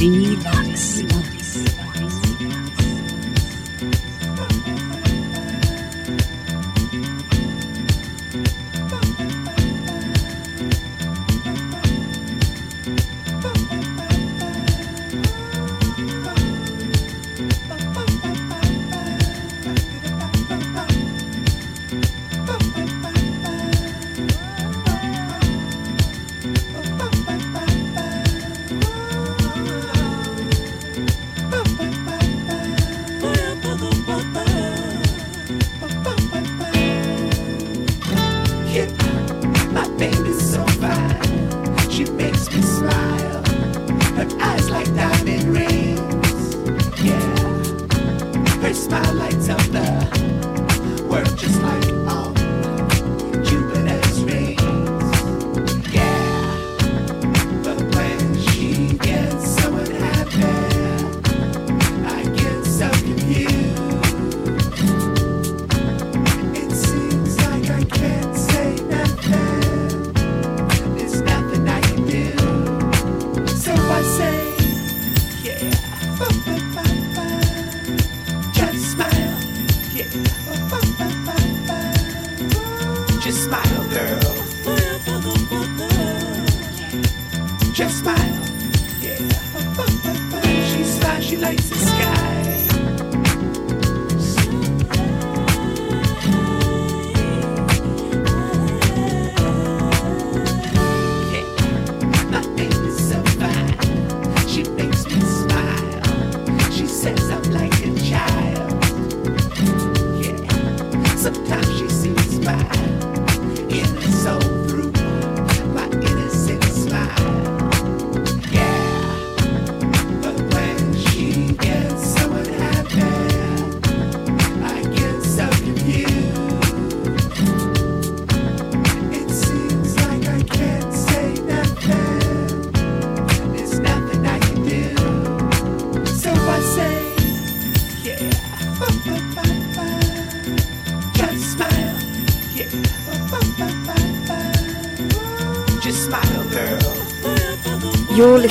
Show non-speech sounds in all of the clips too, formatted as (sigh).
You're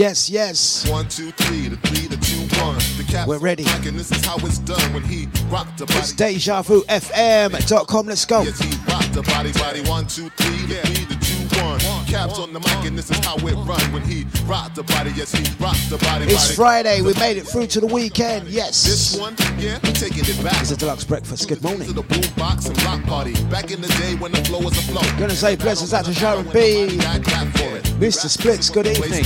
Yes, yes. One, two, three, the three, the two, one. The cap We're ready. And this is how it's done when he rocked the It's body. DejaVuFM.com. Let's go. Yes, he rocked the body, body. One, two, three, the three, the two, one. Caps on the mic, and this is how it run when he rocked the body. Yes, he rocked the body, It's body. Friday. We made it through to the weekend. This Yes. one, yeah, we taking it back. It's a Dlux breakfast. Good To morning. the boom box and rock party. Back in the day when the flow was a flow. Gonna say blessings out to Sharon B. Back, back for it. Mr. Splits, good evening.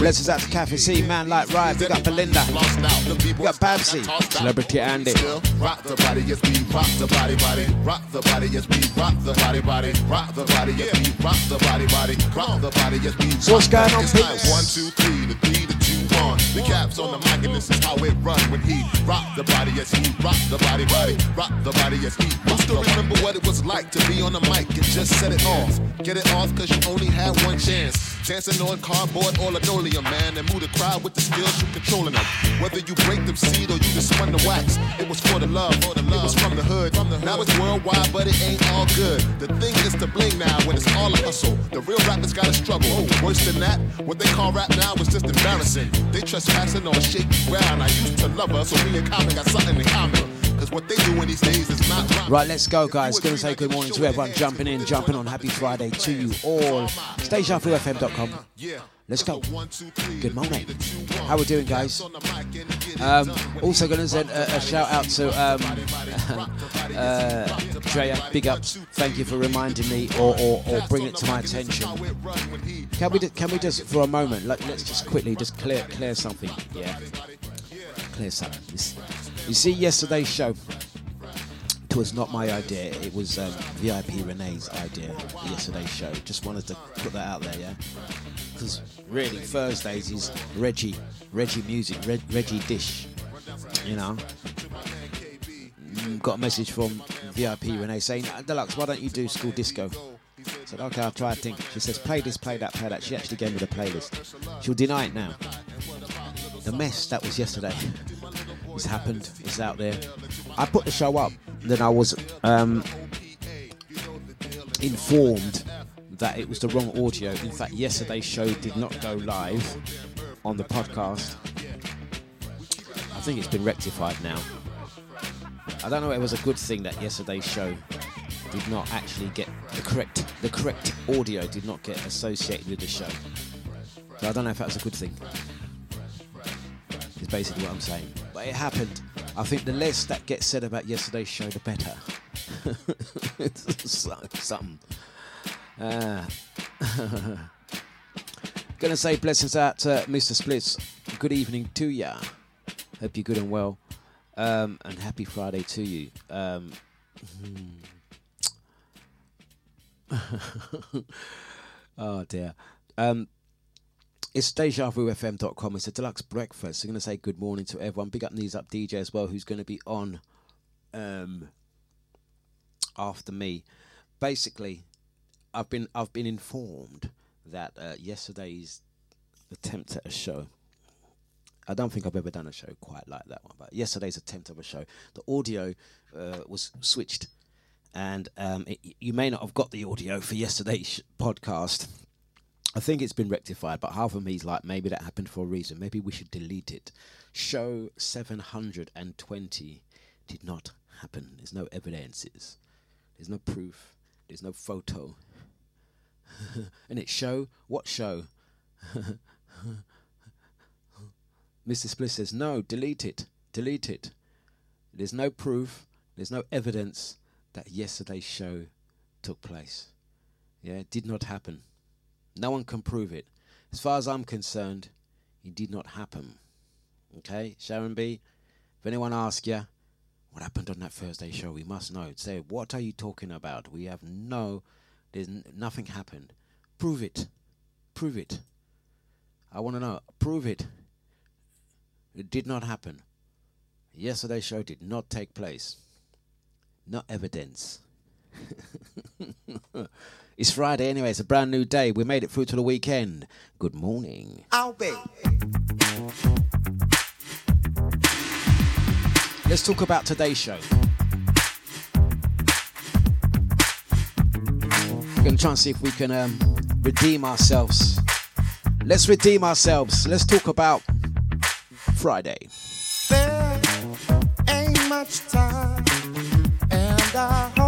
Be, the freshest the dopest beat. Blessings out to Kathy C. Man like Ryan. Big up Belinda. Lost out, We got Babsy. Celebrity Andy. Rock the body, yes we rock the body, body, rock the body, yes we rock the body, body, rock the body, yes we rock the body, body, rock the body, yes we. So what's going on, It's one, two, three, the three, the two, one. The caps on the mic, and this is how it run when he rock the body, yes he rock the body, body, rock the body, yes he. I still remember what it was like to be on the mic and just set it off. Get it off, cause you only had one chance. Dancing on cardboard or linoleum, man, and move the crowd with the skills you controlling them. Whether you break them seed or you just spun the wax, it was for the love, for the love. It was from the hood. From the hood. Now it's worldwide, but it ain't all good. The thing is to bling now when it's all a hustle. The real rappers gotta struggle. Worse than that, what they call rap now is just embarrassing. They trespassing on shaky ground. I used to love her, so me and Common got something in common. Cause what they doing these days is not rhyming. Right, let's go, guys. Gonna say good morning to everyone jumping in, jumping on. Happy Friday to you all. StationFM.com. Let's go. Good morning. How we doing, guys? Um, also going to send a, a shout out to um, (laughs) uh, Drea. Big ups. Thank you for reminding me or, or, or bringing it to my attention. Can we ju- can we just for a moment? Like, let's just quickly just clear clear something. Yeah, clear something. You see, yesterday's show. It was not my idea. It was um, VIP Renee's idea. Yesterday's show. Just wanted to put that out there. Yeah because really Thursdays is Reggie, Reggie music, Reg, Reggie dish. You know. Got a message from VIP Renee saying, Dlux, why don't you do school disco? I said, okay, I'll try to think. She says, play this, play that, play that. She actually gave me the playlist. She'll deny it now. The mess that was yesterday (laughs) has happened. It's out there. I put the show up. Then I was um, informed that it was the wrong audio. In fact, yesterday's show did not go live on the podcast. I think it's been rectified now. I don't know if it was a good thing that yesterday's show did not actually get the correct the correct audio did not get associated with the show. So I don't know if that was a good thing. Basically what I'm saying. But it happened. I think the less that gets said about yesterday's show, the better. (laughs) So- Something. Ah. (laughs) Gonna say blessings out to Mr. Splits. Good evening to ya. Hope you're good and well. Um, and happy Friday to you. Um, hmm. (laughs) oh dear. Um, it's DejaVuFM.com. It's a Dlux breakfast. I'm going to say good morning to everyone. Big up Knees Up DJ as well, who's going to be on um, after me. Basically, I've been I've been informed that uh, yesterday's attempt at a show. I don't think I've ever done a show quite like that one, but yesterday's attempt of a show, the audio uh, was switched, and um, it, you may not have got the audio for yesterday's (laughs) podcast. I think it's been rectified, but half of me's like, maybe that happened for a reason. Maybe we should delete it. Show 720 did not happen. There's no evidences. There's no proof. There's no photo. (laughs) and it show? What show? (laughs) Mr. Split says, no, delete it. Delete it. There's no proof. There's no evidence that yesterday's show took place. Yeah, it did not happen. No one can prove it. As far as I'm concerned, it did not happen. Okay, Sharon B. If anyone asks you what happened on that Thursday show, we must know. Say, what are you talking about? We have no, there's n- nothing happened. Prove it. Prove it. I want to know. Prove it. It did not happen. Yesterday's show did not take place. No evidence. (laughs) it's Friday anyway. It's a brand new day. We made it through to the weekend. Good morning. I'll be. Let's talk about today's show. We're going to try and see if we can um, redeem ourselves. Let's redeem ourselves. Let's talk about Friday. There ain't much time, and I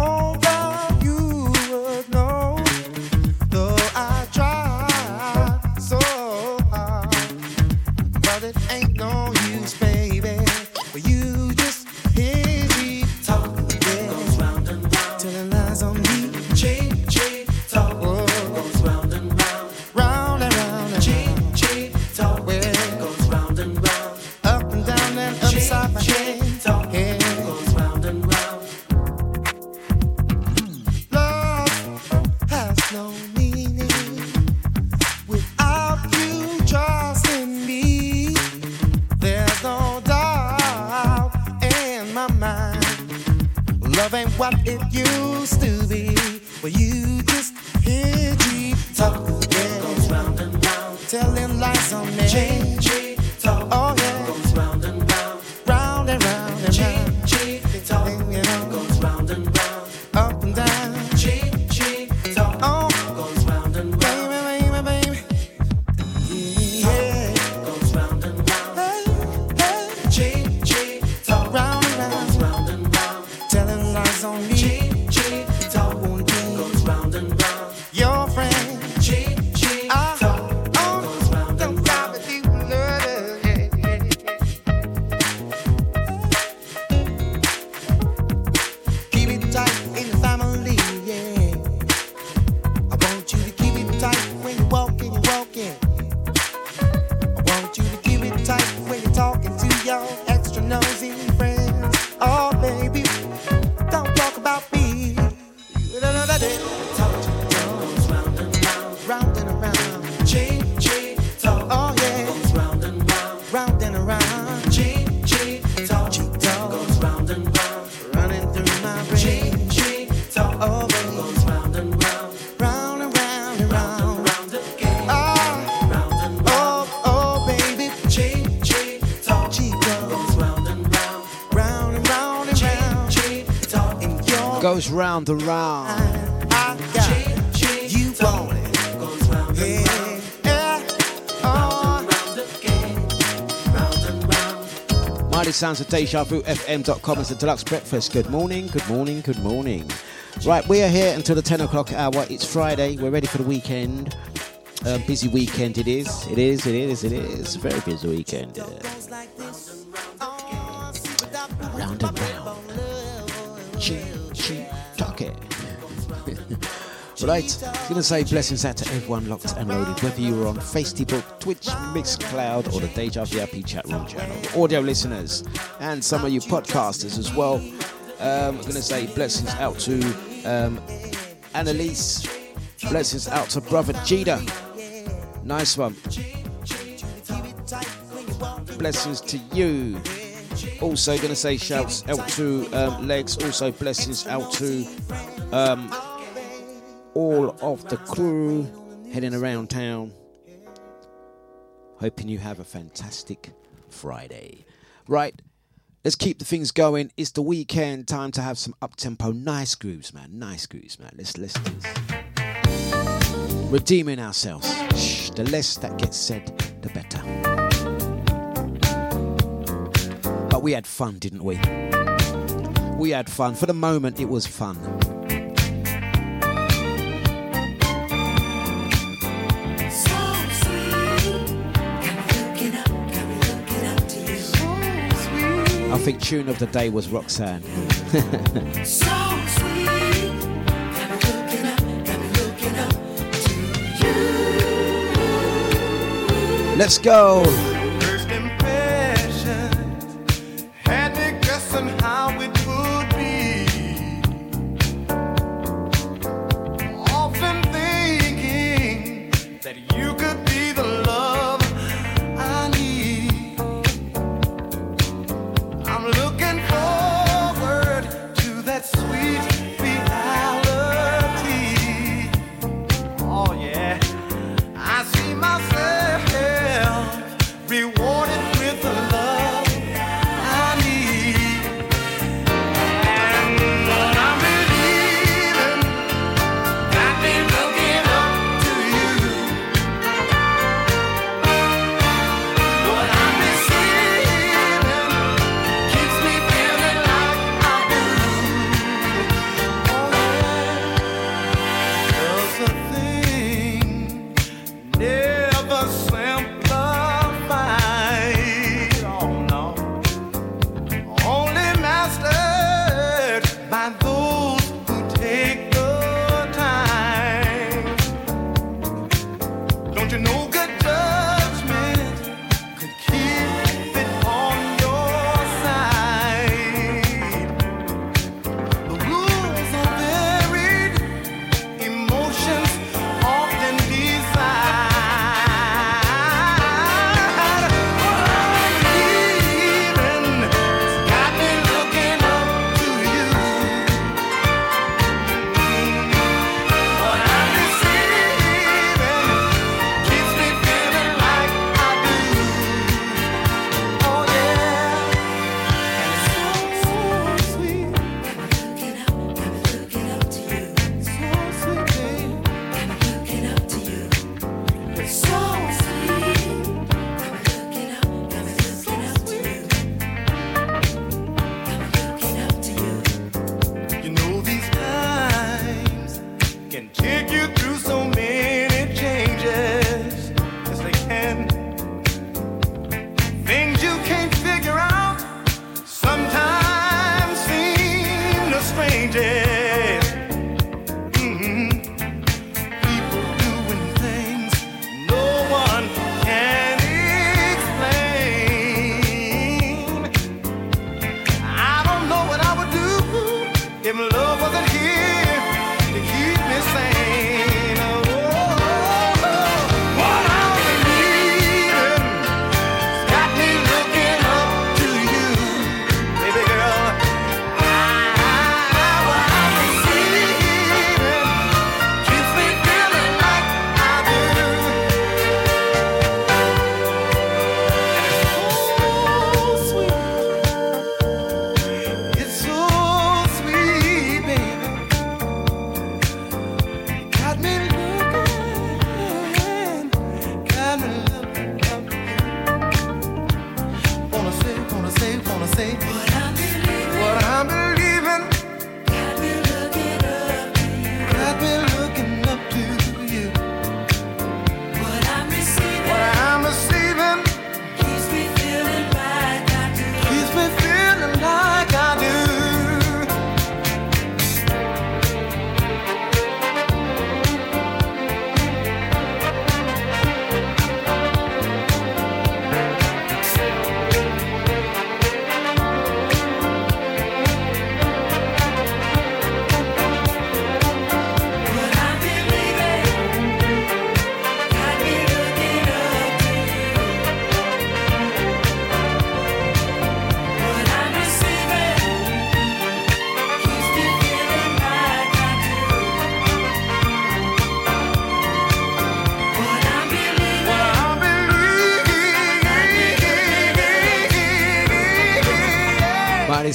Goes round and round. I got you round and round. Mighty sounds of DejaVuFM.com as the Dlux breakfast. Good morning, good morning, good morning. Right, we are here until the 10 o'clock hour. It's Friday. We're ready for the weekend. Um, busy weekend it is. It is, it is, it is. Very busy weekend. Yeah. Right, I'm going to say blessings out to everyone locked and loaded, whether you were on Facebook, Twitch, Mixcloud, or the Deja VIP chat room channel. Audio listeners, and some of you podcasters as well. Um, I'm going to say blessings out to um, Annalise, blessings out to Brother Jida. Nice one. Blessings to you. Also, going to say shouts out to um, Legs. Also, blessings out to um, all of the crew heading around town. Hoping you have a fantastic Friday. Right, let's keep the things going. It's the weekend, time to have some up tempo, nice grooves, man. Nice grooves, man. Let's this. Redeeming ourselves. Shh, the less that gets said, the better. But we had fun, didn't we? We had fun. For the moment, it was fun. I think tune of the day was Roxanne. (laughs) Let's go.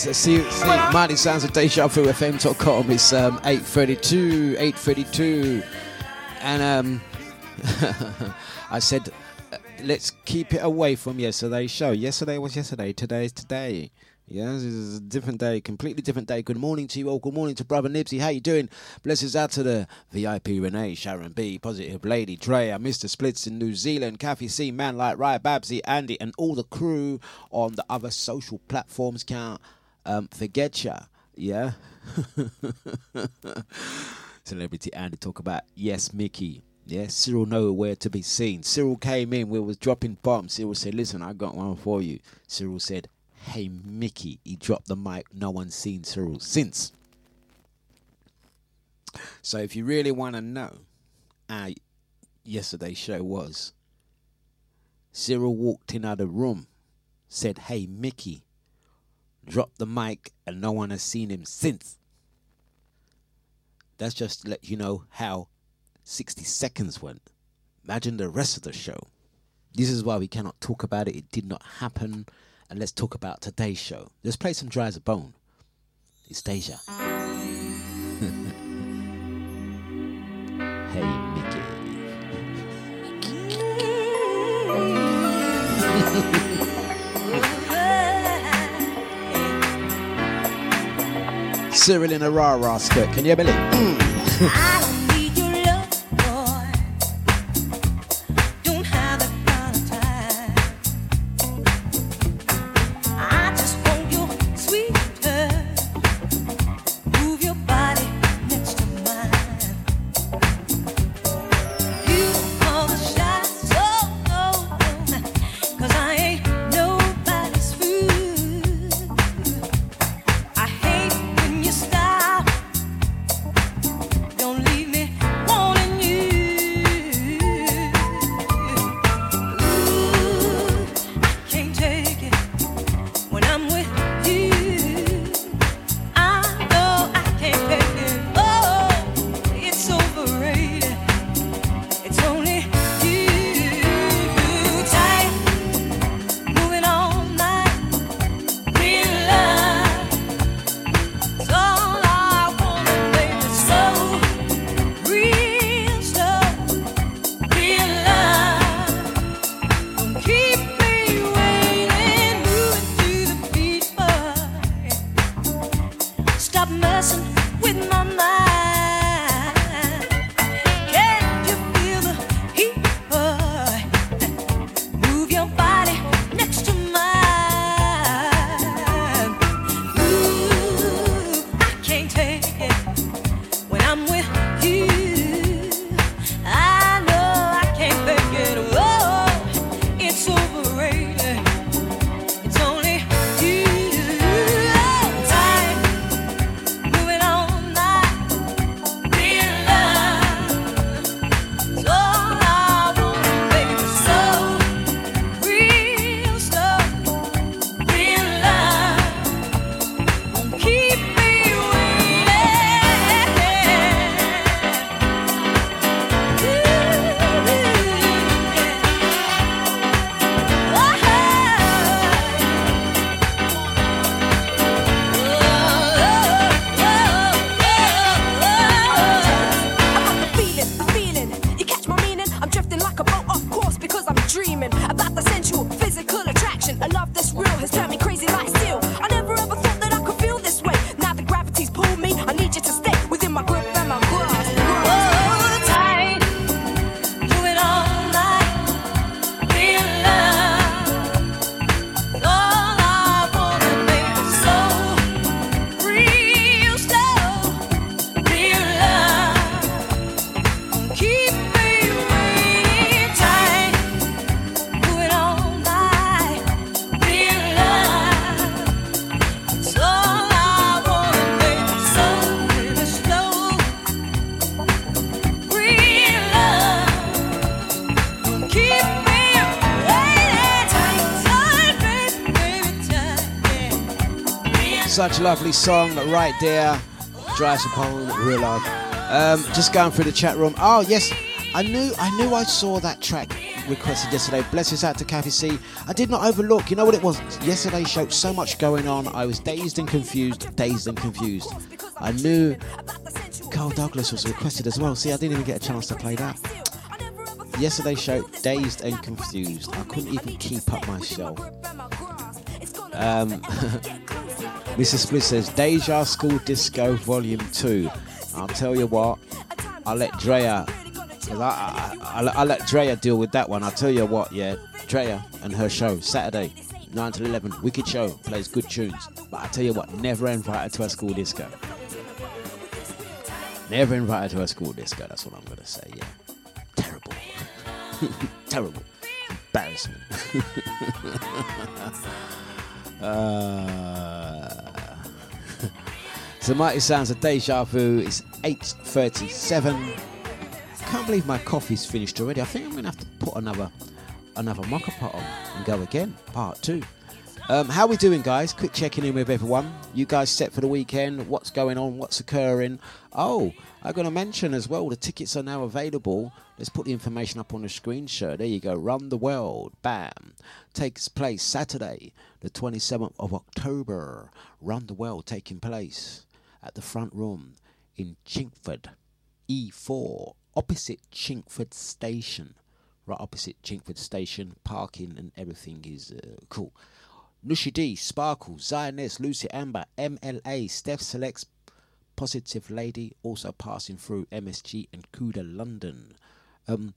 Guys. See, see Mighty Sounds of DejaVuFM.com. It's um, 8.32, 8.32. And um, (laughs) I said, uh, let's keep it away from yesterday's show. Yesterday was yesterday. Today is today. Yeah, this is a different day, completely different day. Good morning to you all. Good morning to brother Nipsey. How you doing? Blessings out to the VIP Renee, Sharon B, Positive Lady, Drea, Mr. Splits in New Zealand, Kathy C, Man Like Riot, Babsy, Andy, and all the crew on the other social platforms. Can't um, forget ya. Yeah. (laughs) Celebrity Andy talk about yes, Mickey. Yeah, Cyril nowhere to be seen. Cyril came in, we was dropping bombs. Cyril said, "Listen, I got one for you." Cyril said, "Hey, Mickey." He dropped the mic. No one's seen Cyril since. So, if you really want to know how yesterday's show was, Cyril walked in out of the room, said, "Hey, Mickey," dropped the mic, and no one has seen him since. That's just to let you know how 60 seconds went. Imagine the rest of the show. This is why we cannot talk about it. It did not happen. And let's talk about today's show. Let's play some Dry as a Bone. It's Deja. Cyril in a rah rah skirt. Can you believe? Mm. (laughs) I Such a lovely song right there. A bone, real love. Um, just going through the chat room. Oh yes, I knew I knew I saw that track requested yesterday. Blessings out to Kathy C. I did not overlook. You know what it was? Yesterday show, so much going on. I was dazed and confused. Dazed and confused. I knew Carl Douglas was requested as well. See, I didn't even get a chance to play that. Yesterday show dazed and confused. I couldn't even keep up myself. Um, (laughs) Mrs. Split says Deja School Disco Volume 2. I'll tell you what, I'll let Drea, I, I, I, I'll, I'll let Drea deal with that one. I'll tell you what, yeah, Drea and her show, Saturday, 9 to 11, wicked show, plays good tunes. But I tell you what, never invited to a school disco. Never invited to a school disco, that's what I'm going to say, yeah. Terrible. (laughs) Terrible. Embarrassment. (laughs) uh, (laughs) so Mighty Sounds of Deja Vu is 8.37. Can't believe my coffee's finished already. I think I'm going to have to put another another mocha pot on and go again, part two. Um, how we doing, guys? Quick checking in with everyone. You guys set for the weekend? What's going on? What's occurring? Oh, I'm going to mention as well. The tickets are now available. Let's put the information up on the screen. Sure, there you go. Run the world. Bam. Takes place Saturday, the 27th of October. Run the world taking place at the front room in Chingford, E4, opposite Chingford Station. Right opposite Chingford Station. Parking and everything is uh, cool. Nushi D, Sparkle, Zionist, Lucy Amber, MLA, Steph Selects, Positive Lady, also passing through MSG and Cuda London. Um,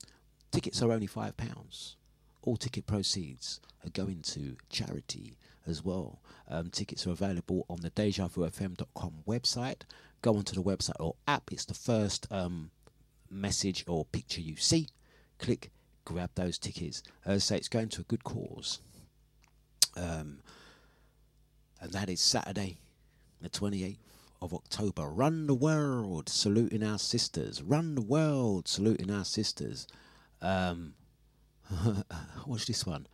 tickets are only five pounds. All ticket proceeds are going to charity as well. Um, tickets are available on the DejaVuFM.com website. Go onto the website or app. It's the first um, message or picture you see. Click, grab those tickets. As I say, it's going to a good cause. Um, and that is Saturday, the 28th of October. Run the world, saluting our sisters. Run the world, saluting our sisters. Um, (laughs) watch this one.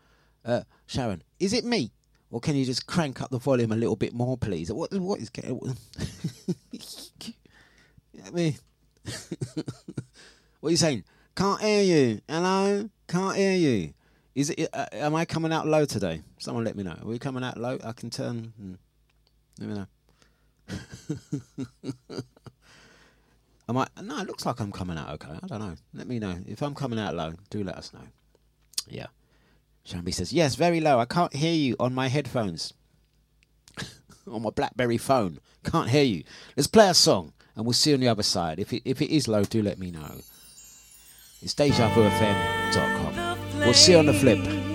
Uh, Sharon, is it me? Or can you just crank up the volume a little bit more, please? What, what is (laughs) going I mean, (laughs) what are you saying? Can't hear you. Hello? Can't hear you. Is it? Uh, am I coming out low today? Someone let me know. Are we coming out low? I can turn. Hmm. Let me know. am I? No, it looks like I'm coming out okay. I don't know. Let me know if I'm coming out low. Do let us know. Yeah. Shambi says yes, very low. I can't hear you on my headphones. (laughs) on my BlackBerry phone, can't hear you. Let's play a song, and we'll see on the other side. If it if it is low, do let me know. It's DejaVuFM.com. We'll see you on the flip.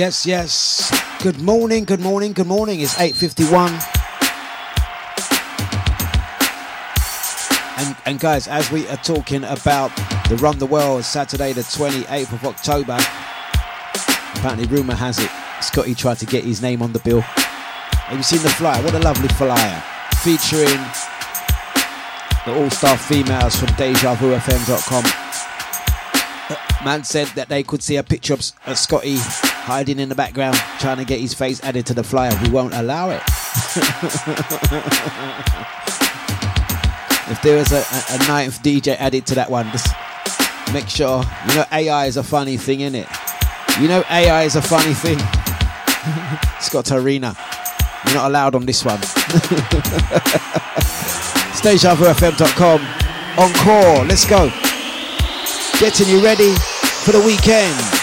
Yes, yes. Good morning, good morning, good morning. It's 8.51. And, and guys, as we are talking about the Run the World Saturday the 28th of October, apparently rumour has it Scotty tried to get his name on the bill. Have you seen the flyer? What a lovely flyer. Featuring the all-star females from DejaVuFM.com. Uh, man said that they could see a picture of Scotty hiding in the background, trying to get his face added to the flyer. We won't allow it. if there is a, a, ninth DJ added to that one, just make sure. You know, AI is a funny thing, isn't it? You know, AI is a funny thing. (laughs) Scott Arena, you're not allowed on this one. (laughs) DejaVuFM.com. Encore, let's go. Getting you ready for the weekend.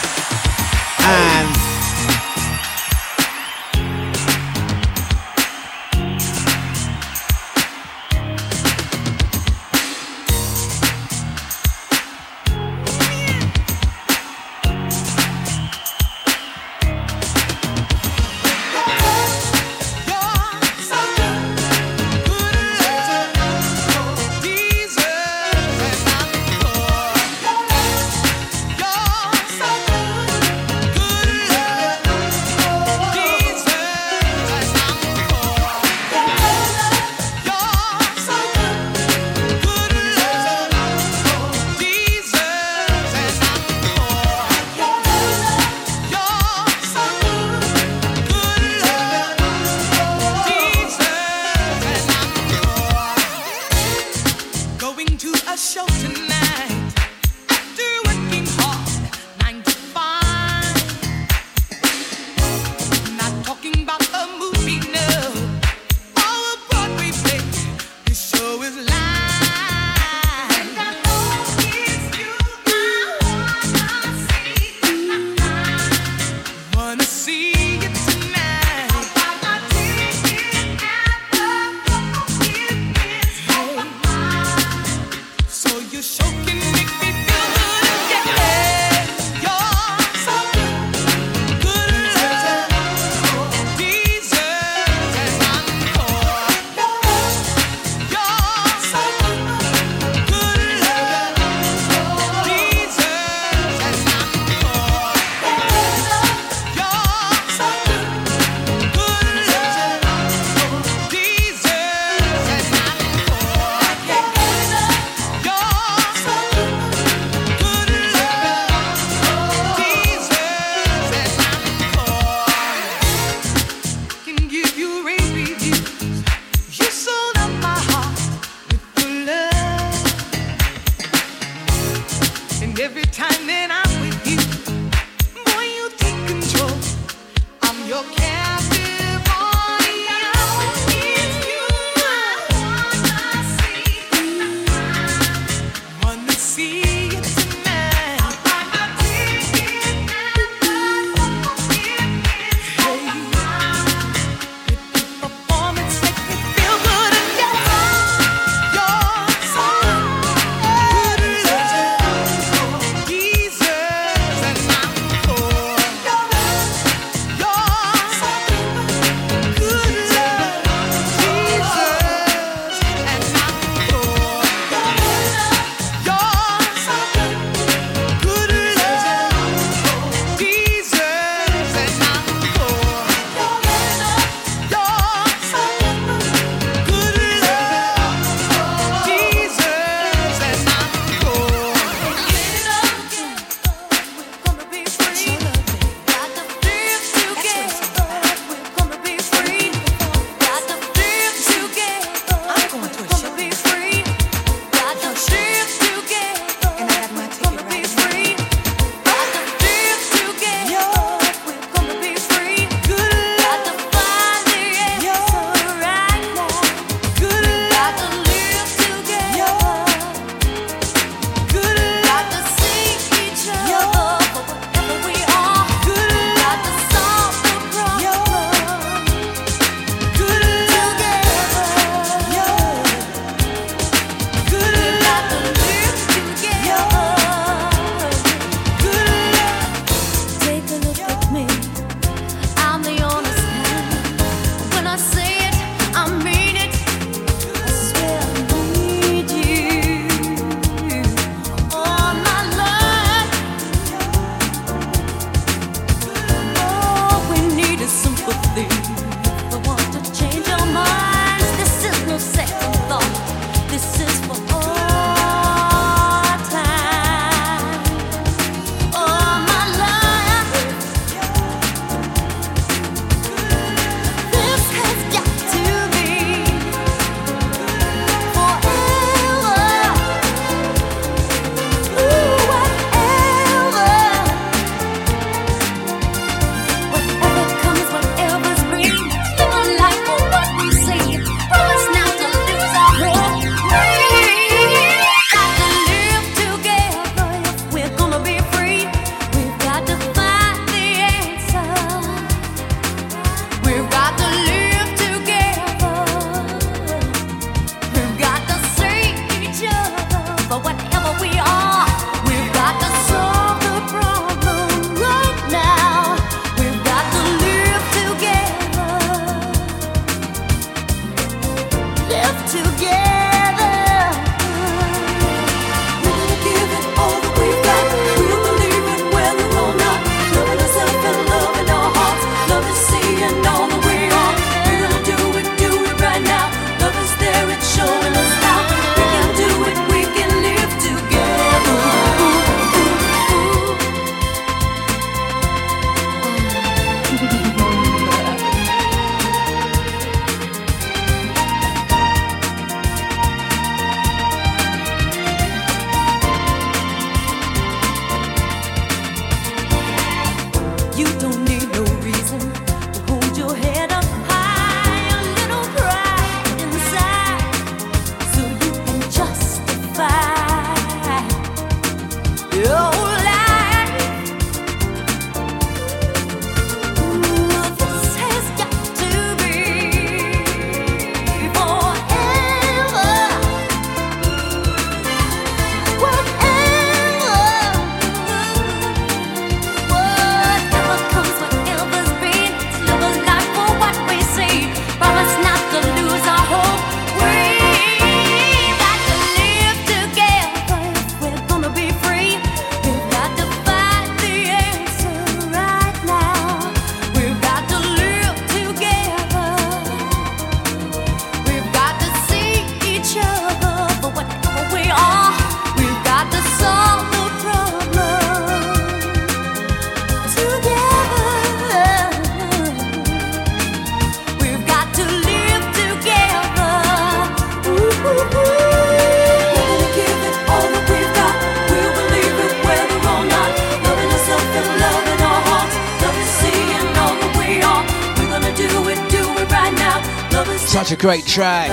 Great track.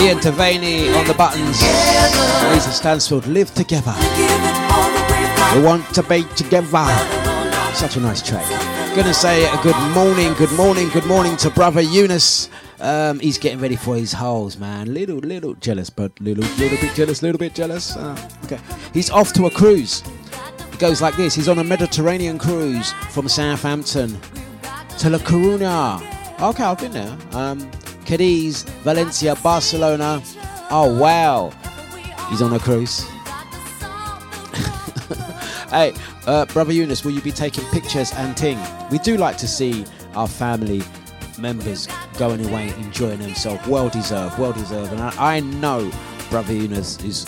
Ian Devaney on the buttons. Lisa Stansfield, live together. We want to be together. Such a nice track. Gonna say a good morning, good morning, good morning to brother Eunice. Um, he's getting ready for his holes, man. Little, little jealous, but little, little bit jealous, little bit jealous. Uh, okay, he's off to a cruise. It goes like this: He's on a Mediterranean cruise from Southampton to La Coruña. Okay, I've been there. Um, Cadiz, Valencia, Barcelona. Oh wow, he's on a cruise. (laughs) hey, uh, brother Eunice, will you be taking pictures and ting? We do like to see our family members going away, enjoying themselves. Well deserved, well deserved. And I, I know brother Eunice is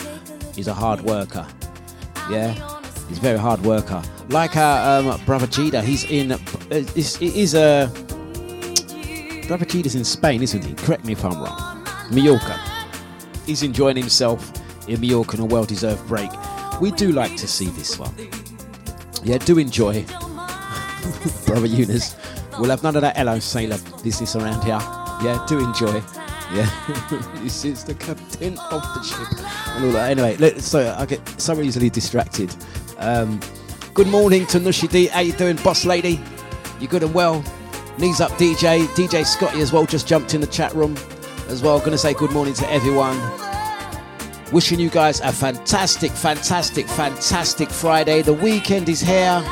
is a hard worker. Yeah, he's a very hard worker. Like our um, brother Jida, he's in. Uh, is is a. Jida's in Spain, isn't he? Correct me if I'm wrong. Mallorca. He's enjoying himself in Mallorca on a well-deserved break. We do like to see this one. Yeah, do enjoy. (laughs) Brother Eunice. We'll have none of that hello sailor business around here. Yeah, do enjoy. Yeah, (laughs) this is the captain of the ship and all that. Anyway, look, so I get so easily distracted. Um, good morning to Nushi D. How you doing, boss lady? You good and well? Knees up, DJ. DJ Scotty as well just jumped in the chat room as well. Gonna say good morning to everyone. Wishing you guys a fantastic, fantastic, fantastic Friday. The weekend is here.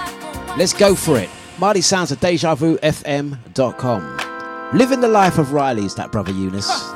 Let's go for it. Marty sounds at DejaVuFM.com. Living the life of Riley's, that brother Eunice.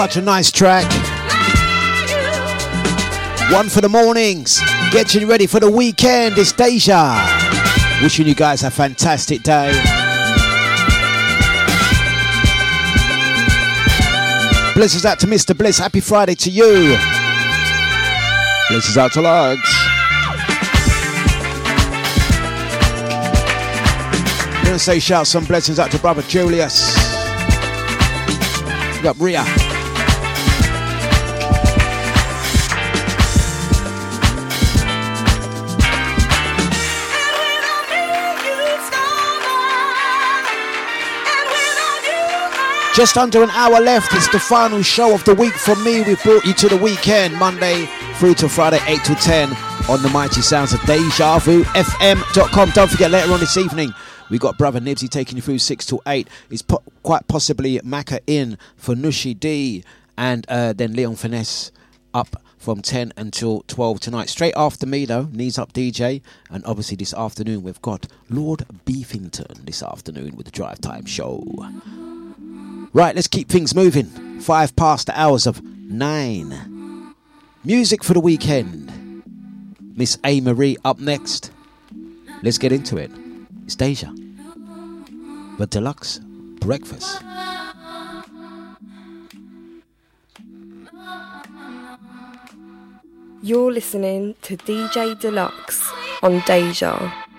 Such a nice track. One for the mornings. Getting ready for the weekend. It's Deja. Wishing you guys a fantastic day. Blessings out to Mr. Bliss. Happy Friday to you. Blessings out to Lugs. Gonna say shout some blessings out to brother Julius. Up Ria. Just under an hour left. It's the final show of the week for me. We've brought you to the weekend, Monday through to Friday, 8 to 10 on the mighty sounds of Deja Vu FM.com. Don't forget, later on this evening, we got brother Nibsy taking you through 6 to 8. It's po- quite possibly Maka in for Nushi D and uh, then Leon Finesse up from 10 until 12 tonight. Straight after me, though, Knees Up DJ. And obviously, this afternoon, we've got Lord Beefington this afternoon with the Drive Time Show. Right, let's keep things moving. Five past the hours of nine. Music for the weekend. Miss A. Marie up next. Let's get into it. It's Deja. The Dlux Breakfast. You're listening to DJ Dlux on Deja.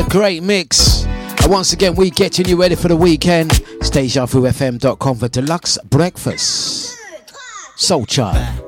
A great mix. And once again, we getting you ready for the weekend. StageFM.com for Dlux breakfast. Soul Child.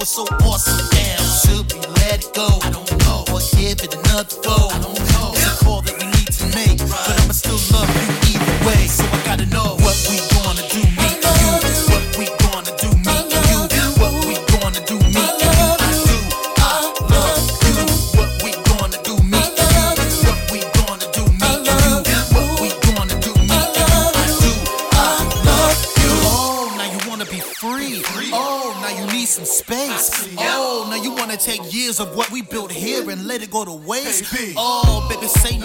what's so awesome? Should we let it go? I don't know. Or give it another go? I don't know. It's a call that we need to make, but I'ma still love. Let it go to waste. Oh, baby, say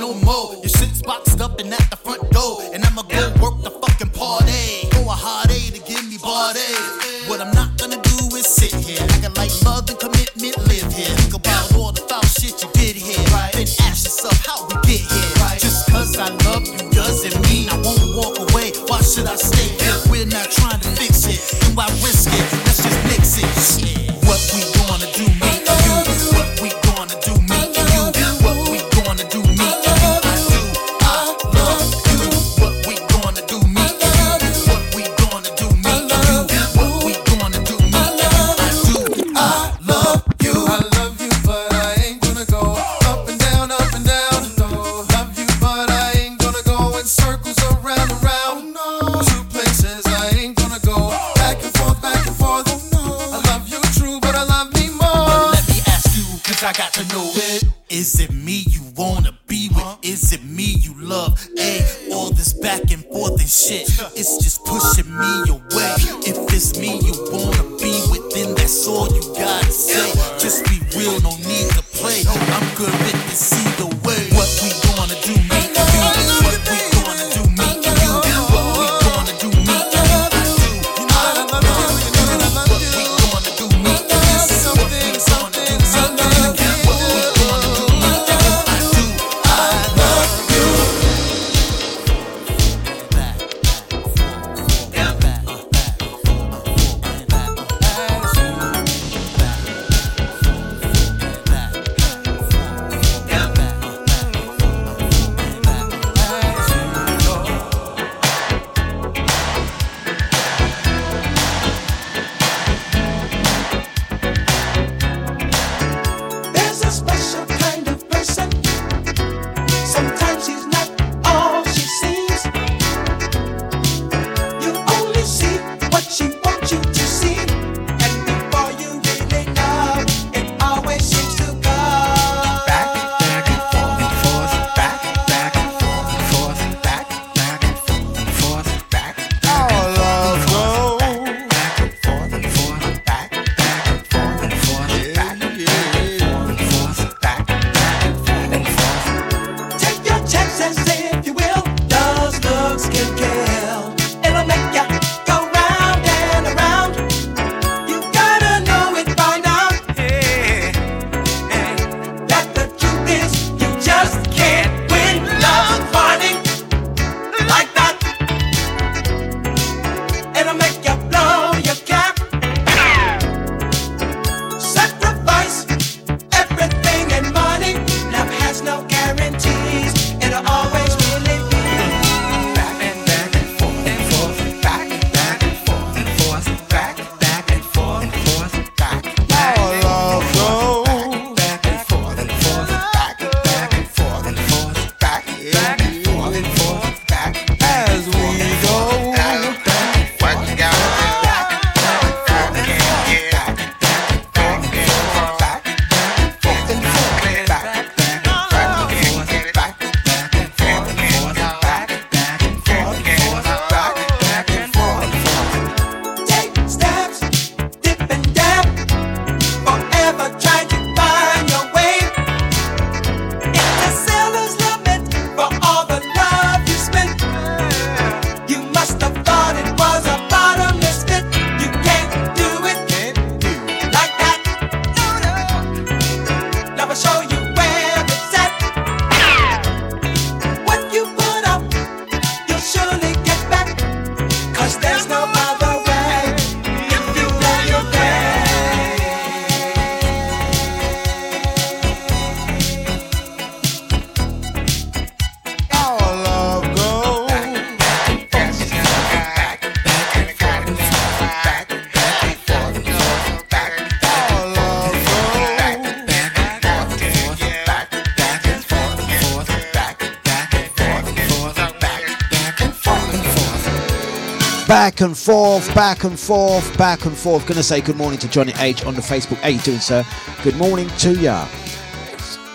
Back and forth, back and forth, back and forth. Gonna say good morning to Johnny H on the Facebook. How you doing, sir? Good morning to ya.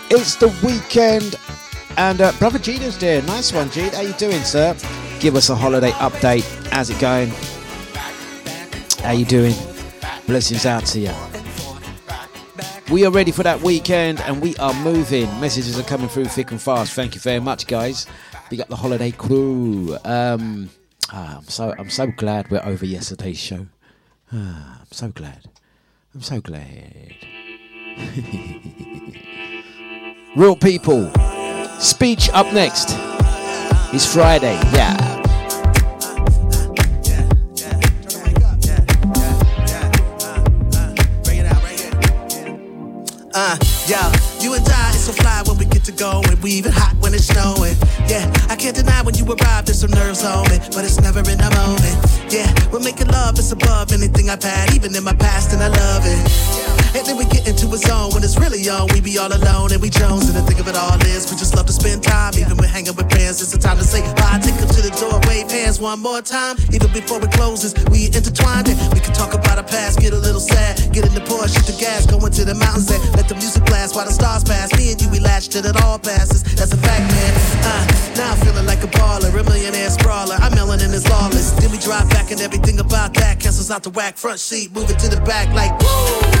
It's the weekend, and uh, brother Gina's there. Nice one, Gene. How you doing, sir? Give us a holiday update. How's it going? How you doing? Blessings out to you. We are ready for that weekend, and we are moving. Messages are coming through thick and fast. Thank you very much, guys. We got the holiday crew. Um, so I'm so glad we're over yesterday's show. Ah, (sighs) I'm so glad. I'm so glad. (laughs) Real people. Speech up next. It's Friday. Yeah. Uh, yo, when we even hot when it's snowing. Yeah, I can't deny when you arrive, there's some nerves on me, but it's never in the moment. Yeah, we're making love, it's above anything I've had, even in my past, and I love it. And then we get into a zone when it's really on, we be all alone and we Jones. And the thing of it all is, we just love to spend time, even when hanging with friends. It's the time to say bye, take them to the door, wave hands one more time. Even before it closes, we intertwined it. We can talk about our past, get a little sad, get in the Porsche, shoot the gas, go into the mountains and let the music blast while the stars pass. Me and you, we latch till it all passes. That's a fact, man. Uh, now I'm feeling like a baller, a millionaire sprawler. I'm melanin is lawless. Then we drive back and everything about that cancels out the whack front seat, move it to the back like woo.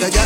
with you.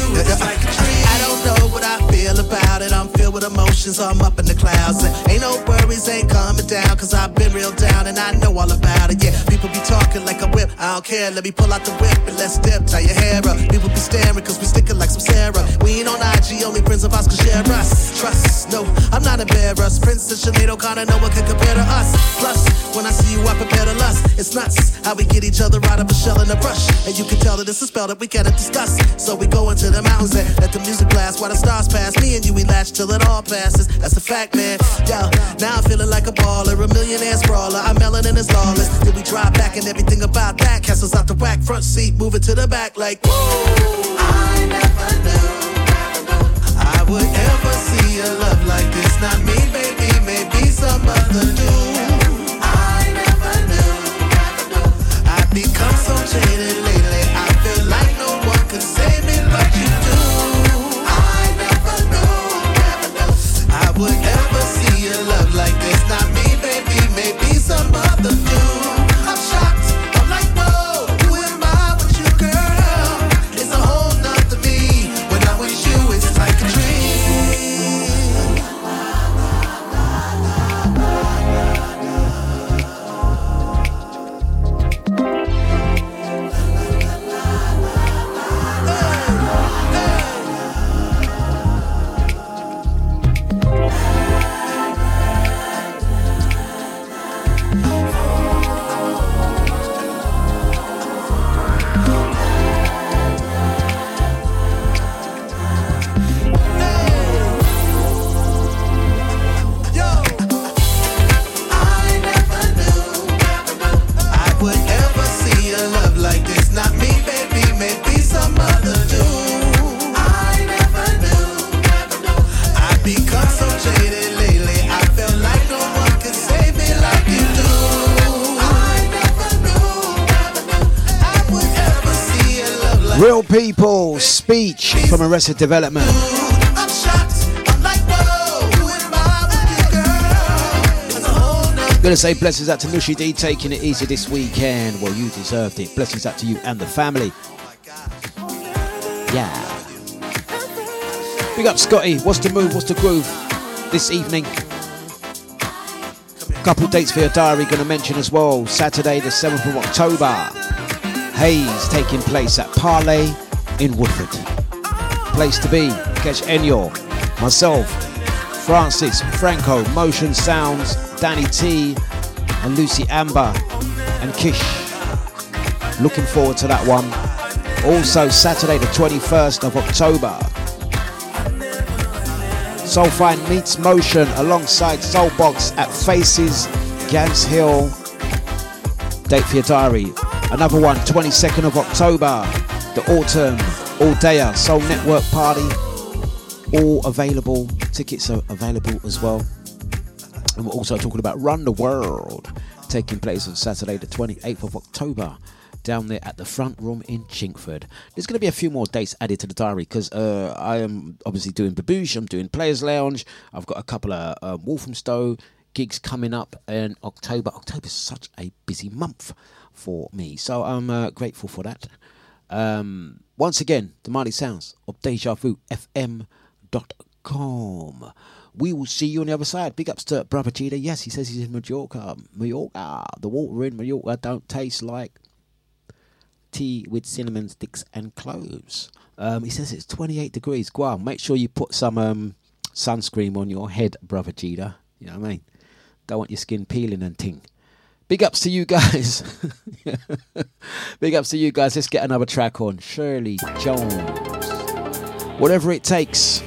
I don't know what I feel about it. I'm filled with emotions. I'm up in the clouds. And ain't no worries, ain't coming down. Cause I've been real down and I know all about it. Yeah, people be talking like a whip. I don't care. Let me pull out the whip and let's dip. Tie your hair up. People be staring cause we sticking like some Sarah. We ain't on IG, only friends of us can share us. Trust, no, I'm not embarrassed. Princess Sinead O'Connor, no one can compare to us. Plus, when I see you, I prepare to lust. It's nuts how we get each other out of a shell in a brush. And you can tell that it's a spell that we cannot discuss. So we go into the mountains and let the music blast while the stars pass. Me and you, we latch till it all passes. That's a fact, man. Yo, now I'm feeling like a baller, a millionaire sprawler. I'm melanin is lawless. Then we drive back and everything about that cancels out the whack front seat, moving to the back like woo. I never knew I would ever see a love like this. Not me, baby, maybe some other dude. I never knew. I become so jaded lately. I feel like no one could save would ever see a love like this. Not Speech from Arrested Development. I'm shocked. I'm like, whoa, who am I with you, girl? It's a whole nother Gonna say blessings out to Nushi D taking it easy this weekend. Well, you deserved it. Blessings out to you and the family. Yeah. Big up Scotty. What's the move? What's the groove this evening? Couple dates for your diary. Gonna mention as well. Saturday, the 7th of October. Haze taking place at Parlay in Woodford. Place to be. Catch Enyo, myself, Francis, Franco, Motion Sounds, Danny T, and Lucy Amber and Kish. Looking forward to that one. Also, Saturday, the 21st of October. Soulfine meets Motion alongside Soulbox at Faces, Gants Hill. Date for your diary. Another one, 22nd of October. The Autumn All Dayer Soul Network Party. All available. Tickets are available as well. And we're also talking about Run the World, taking place on Saturday, the 28th of October, down there at the front room in Chingford. There's going to be a few more dates added to the diary because uh, I am obviously doing Babouche, I'm doing Players Lounge, I've got a couple of um, Walthamstow gigs coming up in October. October is such a busy month for me, so I'm uh, grateful for that. Um, once again, the mighty sounds of Deja Vu FM.com. We will see you on the other side. Big ups to Brother Cheetah. Yes, he says he's in Mallorca. Mallorca. The water in Mallorca don't taste like tea with cinnamon sticks and cloves. Um, he says it's 28 degrees. On, make sure you put some um, sunscreen on your head, Brother Cheetah. You know what I mean? Don't want your skin peeling and ting. Big ups to you guys. (laughs) Big ups to you guys. Let's get another track on. Shirley Jones. Whatever it takes.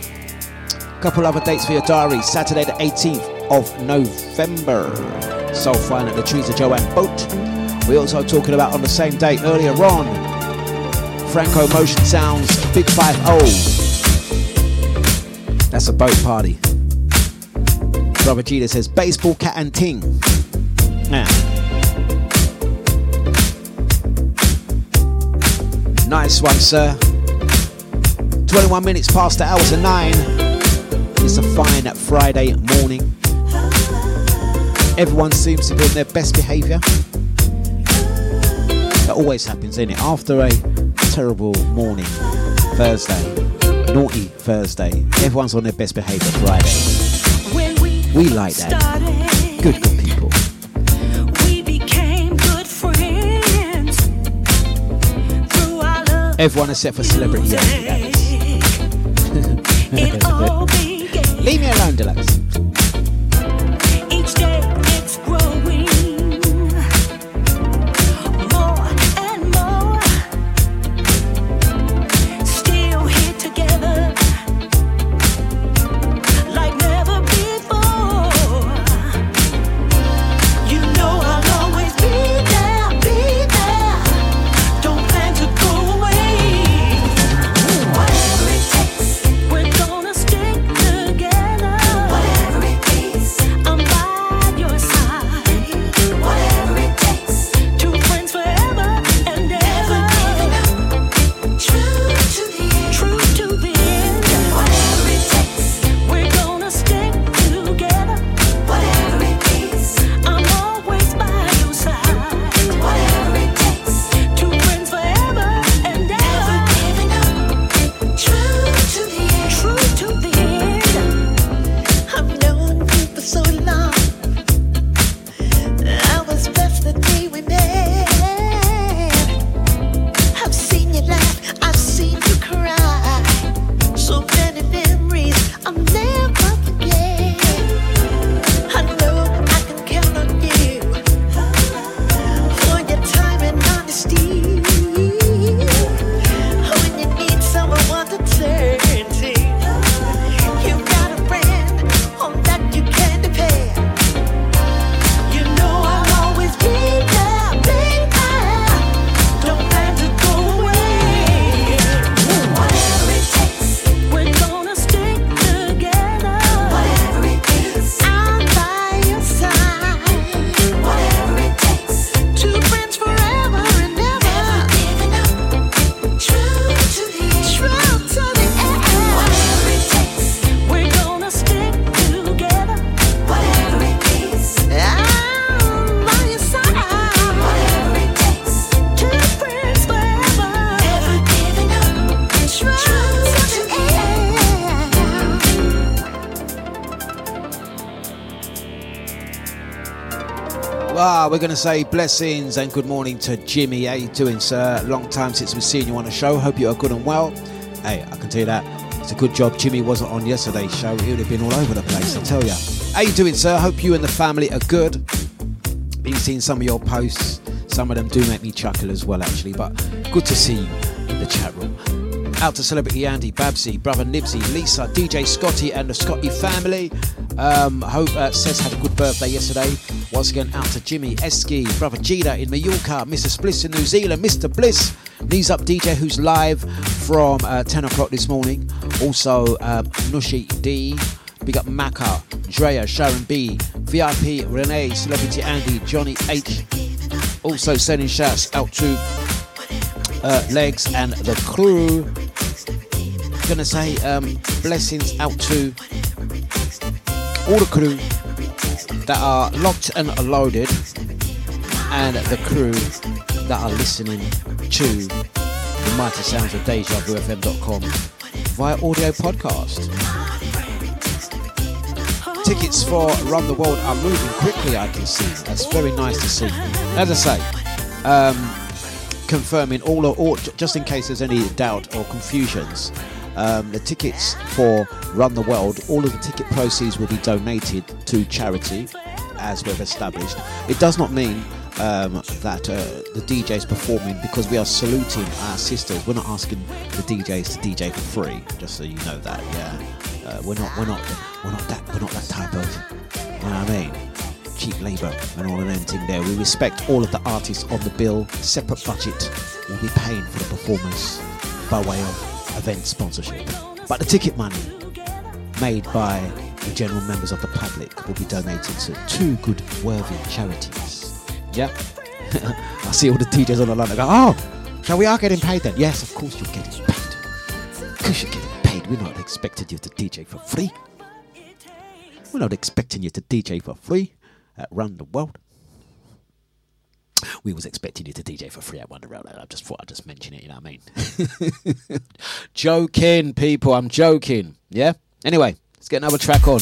Couple other dates for your diary. Saturday the 18th of November. Soul Fine at the Trees of Joanne Boat. We also talking about on the same day earlier on. Franco Motion Sounds Big 5 That's a boat party. Robert Jeter says baseball cat and ting. Yeah. Nice one, sir. 21 minutes past the hours of nine. It's a fine Friday morning. Everyone seems to be in their best behaviour. That always happens, isn't it? After a terrible morning, Thursday, naughty Thursday, everyone's on their best behaviour Friday. We like that. Good, Everyone except for celebrity. Leave me alone, Dlux. We're going to say blessings and good morning to Jimmy. How you doing, sir? Long time since we've seen you on the show. Hope you are good and well. Hey, I can tell you that. It's a good job Jimmy wasn't on yesterday's show. He would have been all over the place, I tell you. How you doing, sir? Hope you and the family are good. Been seeing some of your posts. Some of them do make me chuckle as well, actually. But good to see you in the chat room. Out to Celebrity Andy, Babsy, Brother Nibsy, Lisa, DJ Scotty, and the Scotty family. Um, hope uh, says had a good birthday yesterday. Once again, out to Jimmy, Eski, Brother Gita in Mallorca, Mr. Bliss in New Zealand, Mr. Bliss, Knees Up DJ, who's live from uh, 10 o'clock this morning. Also, um, Nushi D, Big up Maka, Drea, Sharon B, VIP, Renee, Celebrity Andy, Johnny H. Also sending shouts out to uh, Legs and the crew. Gonna say um, blessings out to all the crew that are locked and loaded, and the crew that are listening to the mighty sounds of DejaVuFM.com via audio podcast. Tickets for Run the World are moving quickly, I can see. That's very nice to see. As I say, um, confirming all, all, just in case there's any doubt or confusions, um, the tickets for Run the World, all of the ticket proceeds will be donated to charity, as we've established. It does not mean um, that uh, the DJs performing because we are saluting our sisters. We're not asking the DJs to DJ for free, just so you know that. Yeah, uh, we're not, we're not, we're not that, we're not that type of. You know what I mean? Cheap labour and all of thing there. We respect all of the artists on the bill. Separate budget will be paying for the performance by way of event sponsorship. But the ticket money made by the general members of the public will be donated to two good worthy charities. Yeah. (laughs) I see all the DJs on the line. I go, oh, so we are getting paid then? Yes, of course you're getting paid. Of course you're getting paid. We're not expecting you to DJ for free. We're not expecting you to DJ for free at the World. (laughs) We was expecting you to DJ for free at the I just thought I'd just mention it, you know what I mean? (laughs) joking, people, I'm joking. Yeah? Anyway, let's get another track on.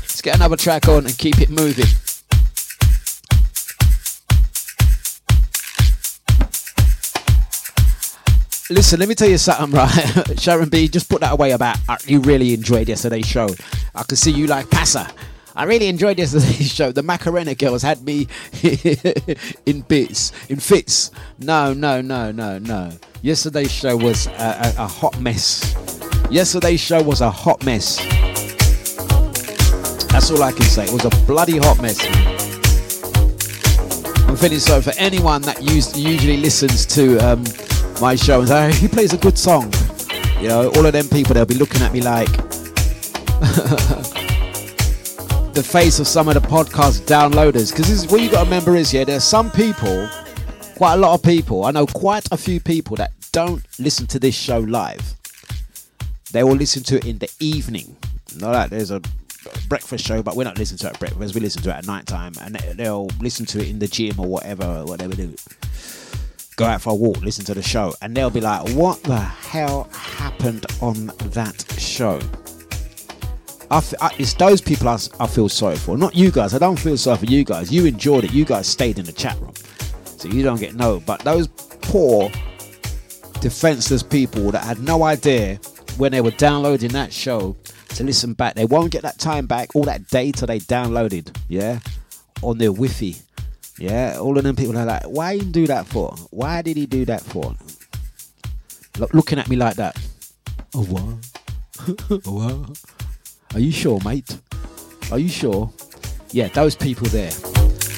Let's get another track on and keep it moving. Listen, let me tell you something, (laughs) right? Sharon B, just put that away about uh, you really enjoyed yesterday's show. I can see you like Passa. I really enjoyed yesterday's (laughs) show. The Macarena girls had me (laughs) in bits, in fits. No, no, no, no, no. Yesterday's show was a, a, a hot mess. Yesterday's show was a hot mess. That's all I can say. It was a bloody hot mess. I'm feeling sorry for anyone that used, usually listens to um, my show and say, (laughs) he plays a good song. You know, all of them people, they'll be looking at me like the face of some of the podcast downloaders. Because what you got to remember is, yeah, there's some people, quite a lot of people, I know quite a few people that don't listen to this show live. They will listen to it in the evening. Not that there's a breakfast show, but we're not listening to it at breakfast. We listen to it at night time, and they'll listen to it in the gym or whatever, whatever they do. Go out for a walk, listen to the show, and they'll be like, "What the hell happened on that show?" I I, it's those people I, I feel sorry for, not you guys. I don't feel sorry for you guys. You enjoyed it. You guys stayed in the chat room, so you don't get no. But those poor, defenseless people that had no idea when they were downloading that show to listen back, they won't get that time back. All that data they downloaded, yeah, on their Wi-Fi, yeah. All of them people are like, "Why did he do that for? Why did he do that for?" Look, looking at me like that. Oh what? (laughs) what? Are you sure, mate? Are you sure? Yeah, those people there.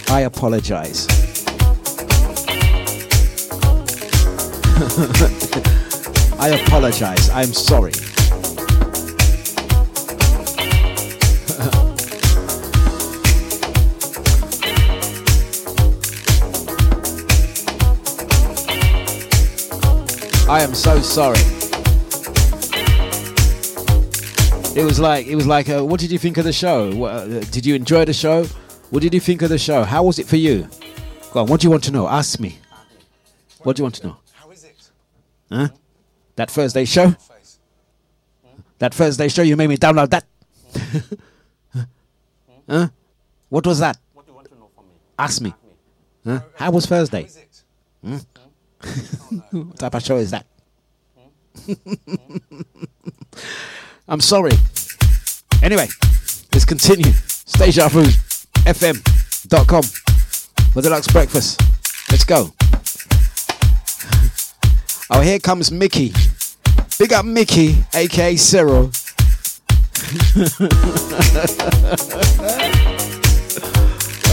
I apologize. (laughs) I apologize. I'm sorry. (laughs) I am so sorry. It was like it was like. Uh, what did you think of the show? What, uh, did you enjoy the show? What did you think of the show? How was it for you? Go on. What do you want to know? Ask me. What do you want to know? How is it? Huh? That Thursday show? That Thursday show you made me download that? (laughs) huh? What was that? What do you want to know from me? Ask me. Huh? How was Thursday? Hmm? (laughs) what type of show is that? (laughs) I'm sorry. Anyway, let's continue. StageFM.com. for Dlux Breakfast. Let's go. Oh, here comes Mickey. Big up Mickey, aka Cyril. (laughs)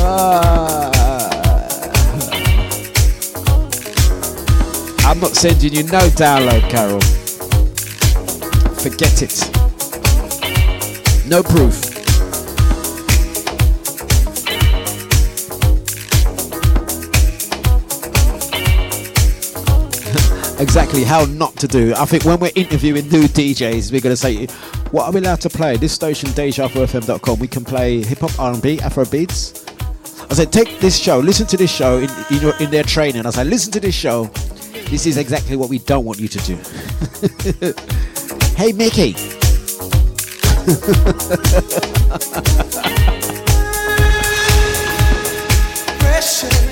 Ah. I'm not sending you no download, Carol. Forget it. No proof. (laughs) exactly how not to do. I think when we're interviewing new DJs, we're going to say, what are we allowed to play? This station, DejaVuFM.com, we can play hip hop, R&B, Afro beats. I said, take this show, listen to this show in, in, your, in their training. I said, listen to this show. This is exactly what we don't want you to do. (laughs) hey, Mickey. (laughs) Pressure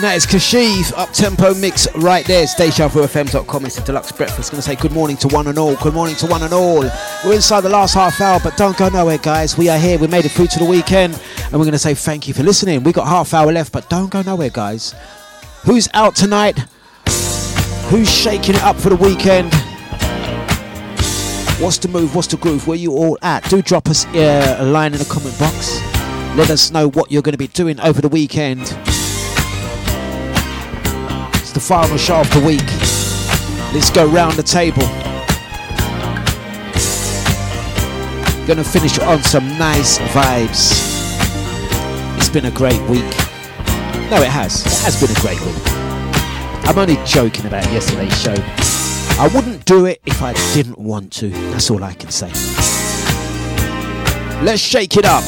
That is Kashif, up tempo mix right there. StationFM.com. It's the Dlux breakfast. Gonna say good morning to one and all. Good morning to one and all. We're inside the last half hour, but don't go nowhere, guys. We are here. We made it through to the weekend, and we're gonna say thank you for listening. We got half hour left, but don't go nowhere, guys. Who's out tonight? Who's shaking it up for the weekend? What's the move? What's the groove? Where you all at? Do drop us uh, a line in the comment box. Let us know what you're going to be doing over the weekend. Final show of the week. Let's go round the table. Gonna finish on some nice vibes. It's been a great week. No, it has. It has been a great week. I'm only joking about yesterday's show. I wouldn't do it if I didn't want to. That's all I can say. Let's shake it up.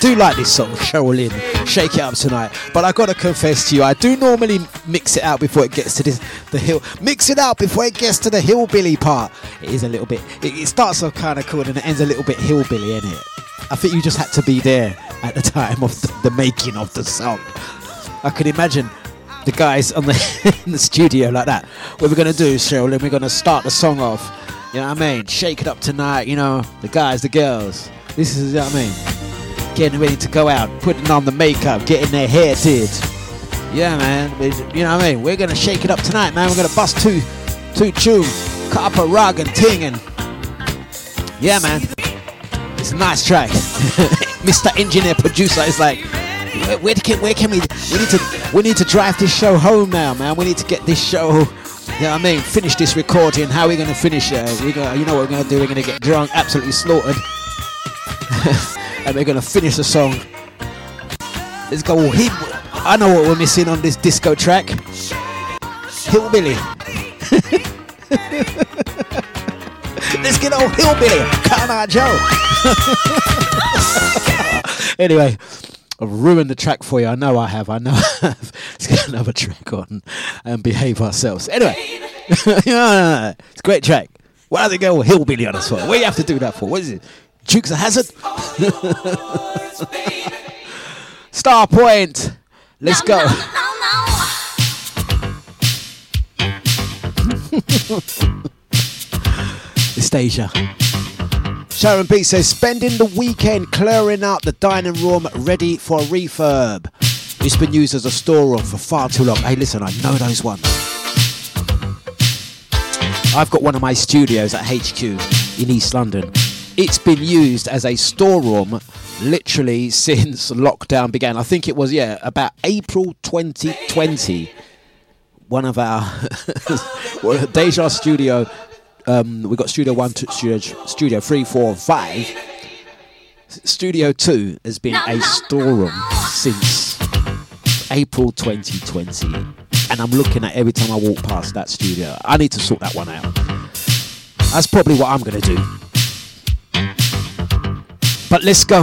Do like this song, Cheryl Shake It Up Tonight. But I gotta confess to you, I do normally mix it out before it gets to this, the hill. Mix it out before it gets to the hillbilly part. It is a little bit, it, it starts off kind of cool and it ends a little bit hillbilly, is it? I think you just had to be there at the time of the, the making of the song. I could imagine the guys on the (laughs) in the studio like that. What we're gonna do, Cheryl, and we're gonna start the song off. You know what I mean? Shake it up tonight, you know, the guys, the girls. This is you know what I mean. Getting ready to go out, putting on the makeup, getting their hair did. Yeah man, you know what I mean? We're gonna shake it up tonight, man. We're gonna bust two two tune, cut up a rug and ting and yeah man. It's a nice track. (laughs) Mr. Engineer Producer is like where, can where can we we need to we need to drive this show home now, man. We need to get this show you know what I mean? Finish this recording. How are we gonna finish it? We gonna, you know what we're gonna do? We're gonna get drunk, absolutely slaughtered, (laughs) and we're gonna finish the song. Let's go. I know what we're missing on this disco track. Hillbilly. (laughs) Let's get old hillbilly. Come on, Joe. (laughs) anyway, I've ruined the track for you. I know I have. I know (laughs) I have. Let's get another track on and behave ourselves. Anyway, it's a great track. Why does it go hillbilly on us for? What do you have to do that for? What is it? Dukes of Hazzard? (laughs) Starpoint. Let's go. (laughs) It's Deja. Sharon B says, spending the weekend clearing out the dining room ready for a refurb. It's been used as a storeroom for far too long. Hey, listen, I know those ones. I've got one of my studios at HQ in East London. It's been used as a storeroom literally (laughs) since lockdown began. I think it was, yeah, about April 2020. One of our (laughs) Deja Studio, um, we got Studio 1, two, studio, studio 3, 4, 5. Studio 2 has been a storeroom since April 2020. And I'm looking at every time I walk past that studio. I need to sort that one out. That's probably what I'm going to do. But let's go.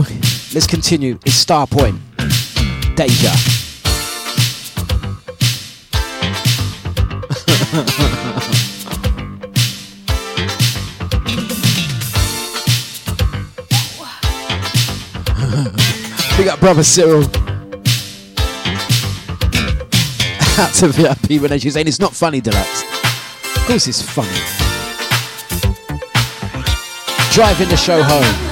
Let's continue. It's Starpoint. Deja. Big up brother Cyril. (laughs) Out to VIP when she's saying it's not funny, Dlux. Of course it's funny. Driving the show home.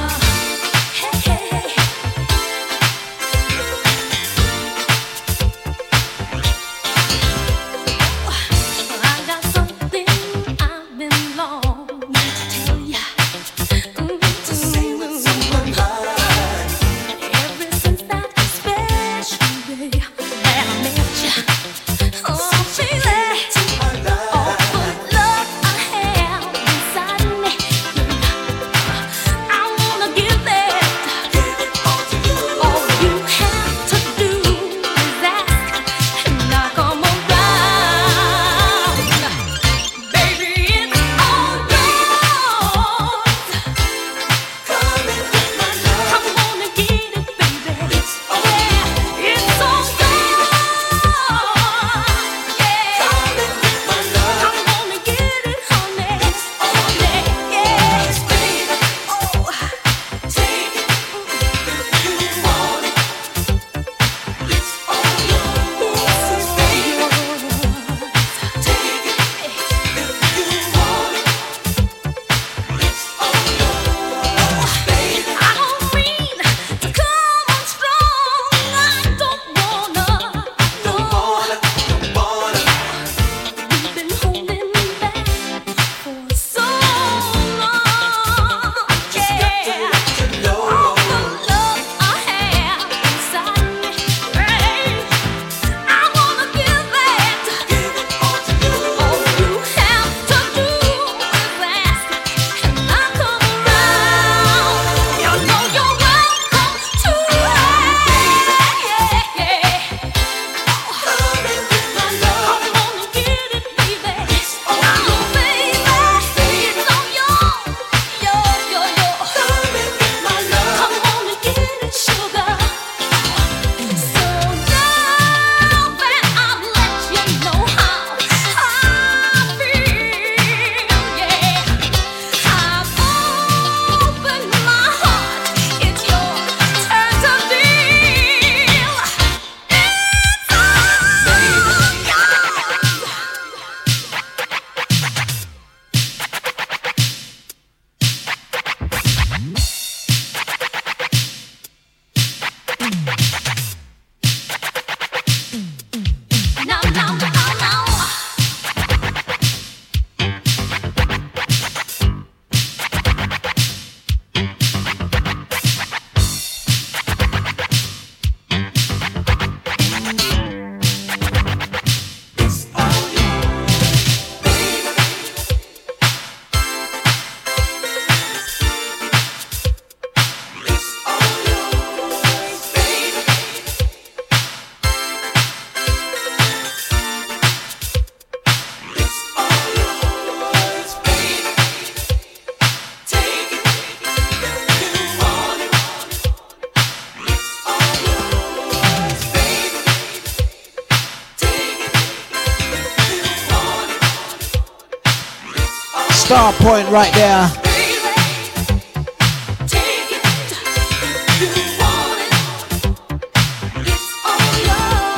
right there.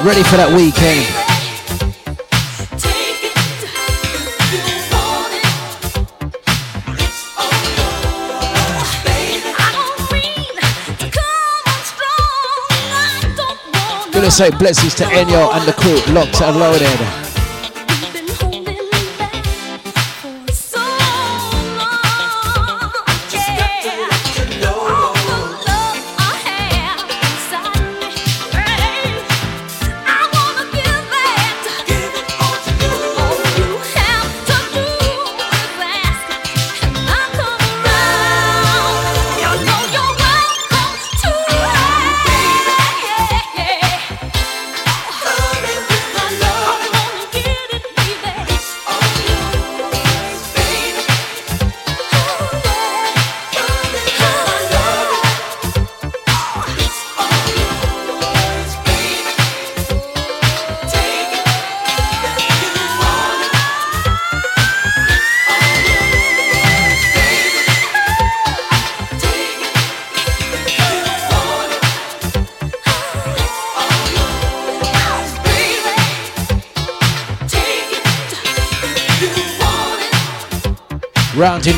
Ready for that weekend. gonna say blessings to Enyo and the crew, locked and loaded.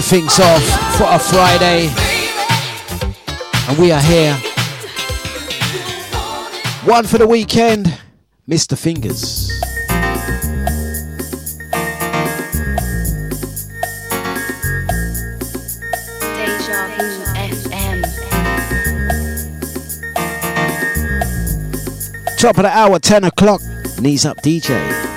things off for a Friday. And we are here. One for the weekend, Mr. Fingers. Top of the hour, 10 o'clock, knees up DJ.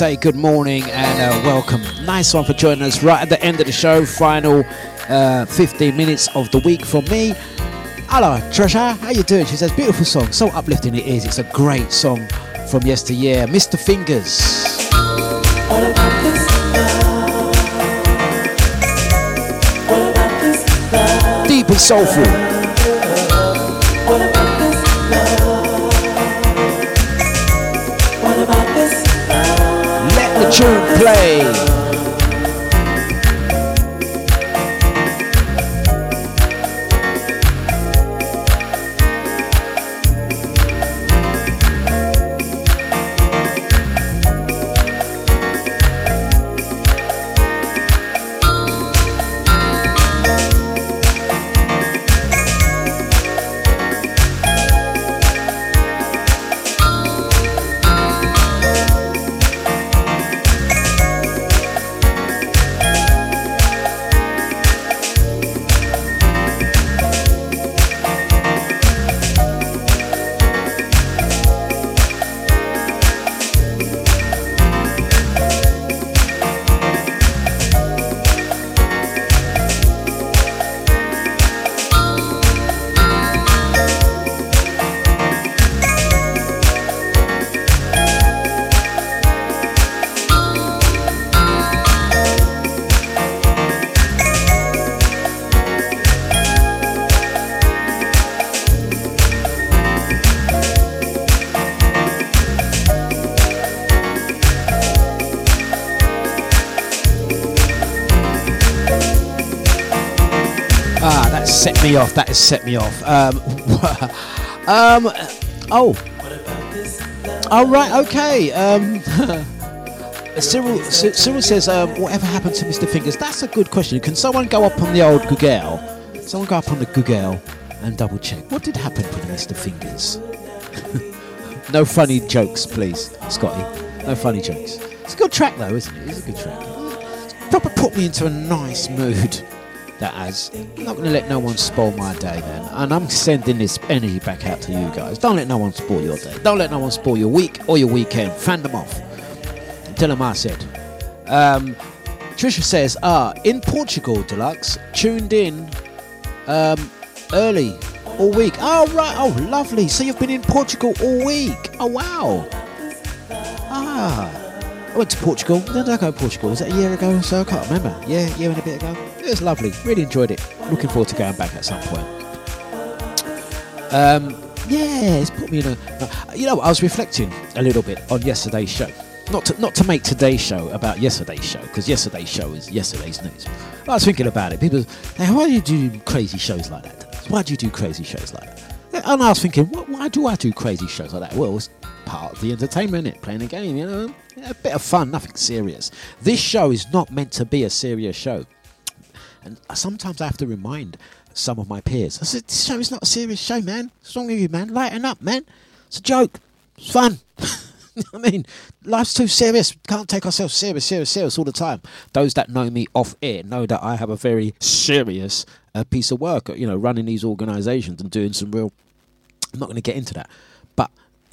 say good morning and uh, welcome. Nice one for joining us right at the end of the show, final uh, 15 minutes of the week from me. Hello, Trisha, how you doing? She says, beautiful song, so uplifting it is. It's a great song from yesteryear, Mr. Fingers. Deep and soulful. play. Me off. That has set me off. Um, (laughs) um, oh. All right. Okay. Um, (laughs) Cyril, Cy- Cyril says, um, whatever happened to Mr. Fingers? That's a good question. Can someone go up on the old Google? Someone go up on the Google and double check. What did happen to Mr. Fingers? (laughs) no funny jokes, please, Scotty. No funny jokes. It's a good track, though, isn't it? It's a good track. Proper put me into a nice mood. That as I'm not going to let no one spoil my day, man. And I'm sending this energy back out to you guys. Don't let no one spoil your day. Don't let no one spoil your week or your weekend. Fan them off. Tell them I said. Um, Trisha says, ah, in Portugal, Dlux, tuned in um, early all week. Oh, right. Oh, lovely. So you've been in Portugal all week. Oh, wow. Ah. I went to Portugal. When did I go to Portugal? Was that a year ago so? I can't remember. Yeah, year and a bit ago. It was lovely. Really enjoyed it. Looking forward to going back at some point. Um, yeah, it's put me in a. You know, I was reflecting a little bit on yesterday's show. Not to, not to make today's show about yesterday's show, because yesterday's show is yesterday's news. But I was thinking about it. People, hey, why do you do crazy shows like that? Why do you do crazy shows like that? And I was thinking, why do I do crazy shows like that? Well, it's part of the entertainment, it playing a game, you know, a bit of fun, nothing serious. This show is not meant to be a serious show, and sometimes I have to remind some of my peers. I said, "This show is not a serious show, man. What's wrong with you, man? Lighten up, man. It's a joke. It's fun." (laughs) I mean, life's too serious. Can't take ourselves serious, serious, serious all the time. Those that know me off air know that I have a very serious uh, piece of work. You know, running these organisations and doing some real. I'm not going to get into that, but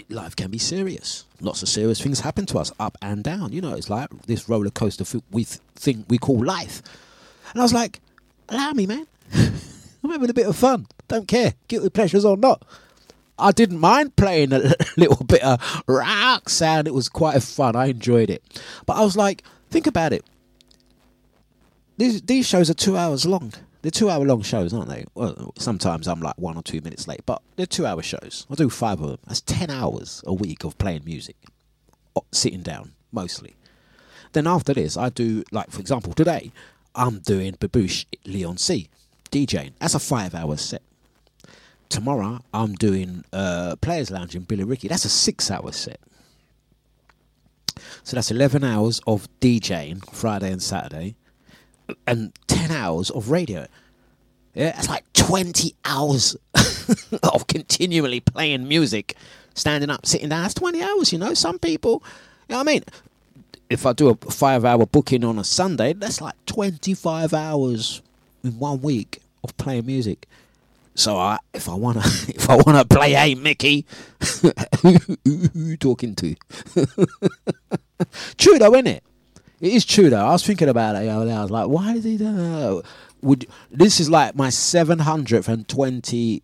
life can be serious. Lots of serious things happen to us, up and down. You know, it's like this roller coaster we th- thing we call life. And I was like, allow me, man. (laughs) I'm having a bit of fun. Don't care, guilty pleasures or not. I didn't mind playing a (laughs) little bit of rock sound. It was quite fun. I enjoyed it. But I was like, think about it. These these shows are two hours long. They're two hour long shows, aren't they? Well, sometimes I'm like one or two minutes late, but they're two hour shows. I do five of them. That's ten hours a week of playing music, sitting down mostly. Then after this, I do like, for example, today I'm doing Babouche Leon C, DJing. That's a five hour set tomorrow I'm doing uh, Players Lounge in Billericay. That's a six hour set. So that's 11 hours of DJing Friday and Saturday and 10 hours of radio. Yeah, that's like 20 hours (laughs) of continually playing music, standing up, sitting down. That's 20 hours, you know. Some people, you know what I mean? If I do a five hour booking on a Sunday, that's like 25 hours in one week of playing music. So I, if I wanna, (laughs) if I wanna play, hey Mickey, (laughs) who, who you talking to? (laughs) true though, isn't it? It is true though. I was thinking about it. other day. I was like, why does he do that? Would this is like my seven hundredth and twenty?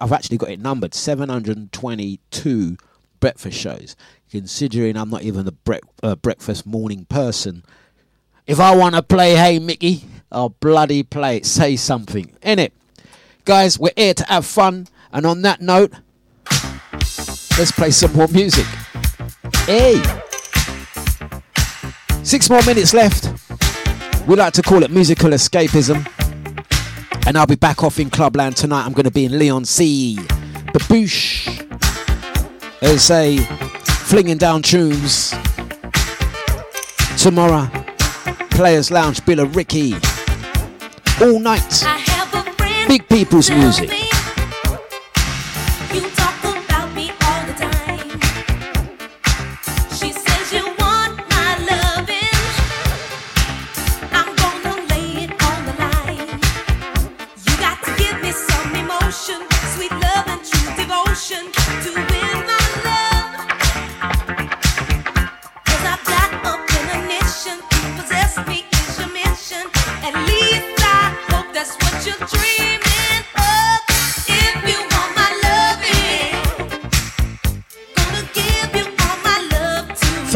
I've actually got it numbered seven hundred and twenty-two breakfast shows. Considering I'm not even a brec- uh, breakfast morning person, if I want to play, hey Mickey, I'll bloody play it. Say something, innit? Guys, we're here to have fun, and on that note, let's play some more music. Hey! Six more minutes left. We like to call it musical escapism. And I'll be back off in Clubland tonight. I'm going to be in Leon C. Baboosh. They say, flinging down tunes. Tomorrow, Players Lounge, Billericay. All night. Big people's music.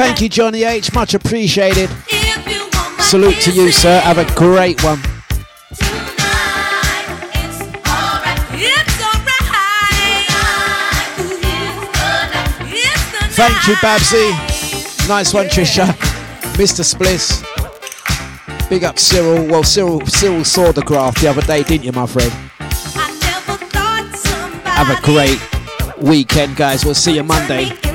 Thank you, Johnny H. Much appreciated. Salute to you, sir. Have a great one. Thank you, Babsy. Nice one, Trisha. Mr. Spliss. Big up Cyril. Well, Cyril, Cyril saw the graph the other day, didn't you, my friend? Have a great weekend, guys. We'll see you Monday.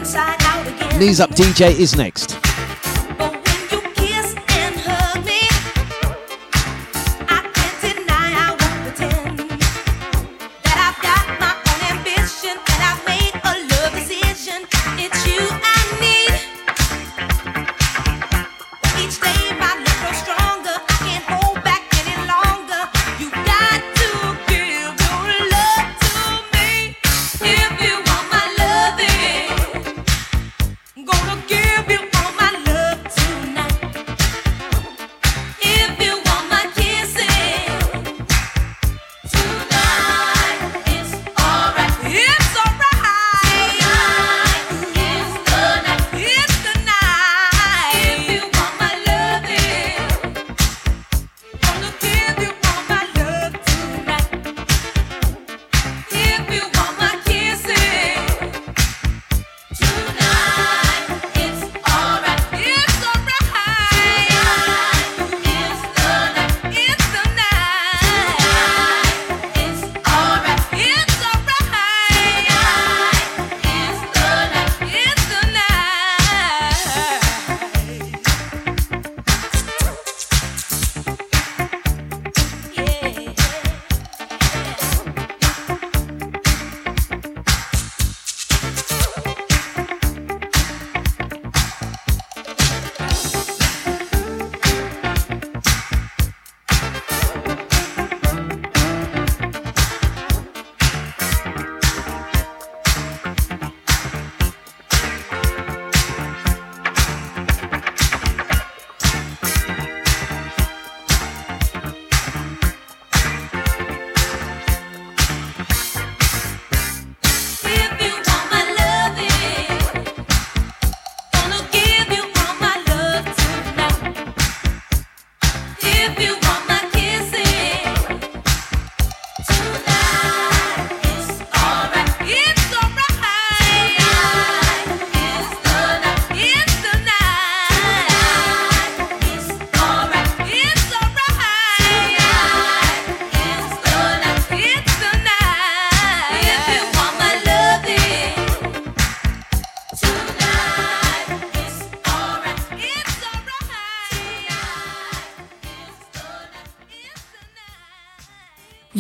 Knees Up DJ is next.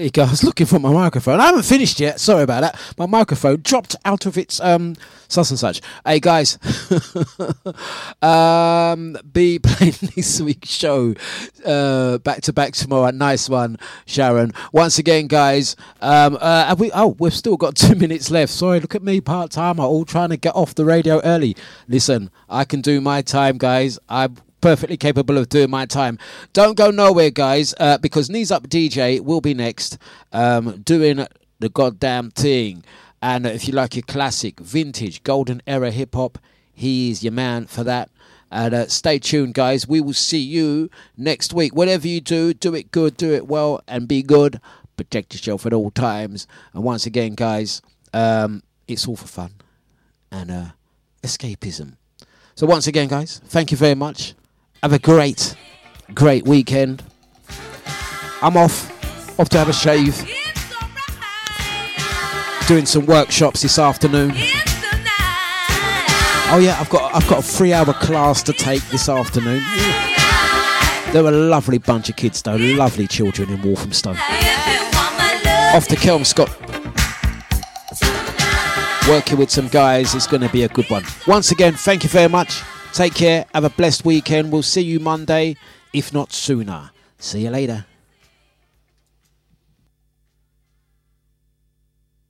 There you go. I was looking for my microphone. I haven't finished yet. Sorry about that. My microphone dropped out of its um such and such. Hey guys, (laughs) um, be playing (laughs) this week's show uh, back to back tomorrow. Nice one, Sharon. Once again, guys. Um, uh, have we? Oh, we've still got (laughs) two minutes left. Sorry. Look at me, part timer, all trying to get off the radio early. Listen, I can do my time, guys. I'm perfectly capable of doing my time. Don't go nowhere, guys, uh, because Knees Up DJ will be next, um, doing the goddamn thing. And if you like your classic, vintage, golden era hip hop, he is your man for that. And uh, stay tuned, guys. We will see you next week. Whatever you do, do it good, do it well, and be good. Protect yourself at all times. And once again, guys, um, it's all for fun and uh, escapism. So once again, guys, thank you very much. Have a great, great weekend. I'm off, off to have a shave. Doing some workshops this afternoon. Oh yeah, I've got I've got a three-hour class to take this afternoon. They're a lovely bunch of kids, though. Lovely children in Walthamstow. Off to Kelmscott. Working with some guys, is going to be a good one. Once again, thank you very much. Take care. Have a blessed weekend. We'll see you Monday, if not sooner. See you later.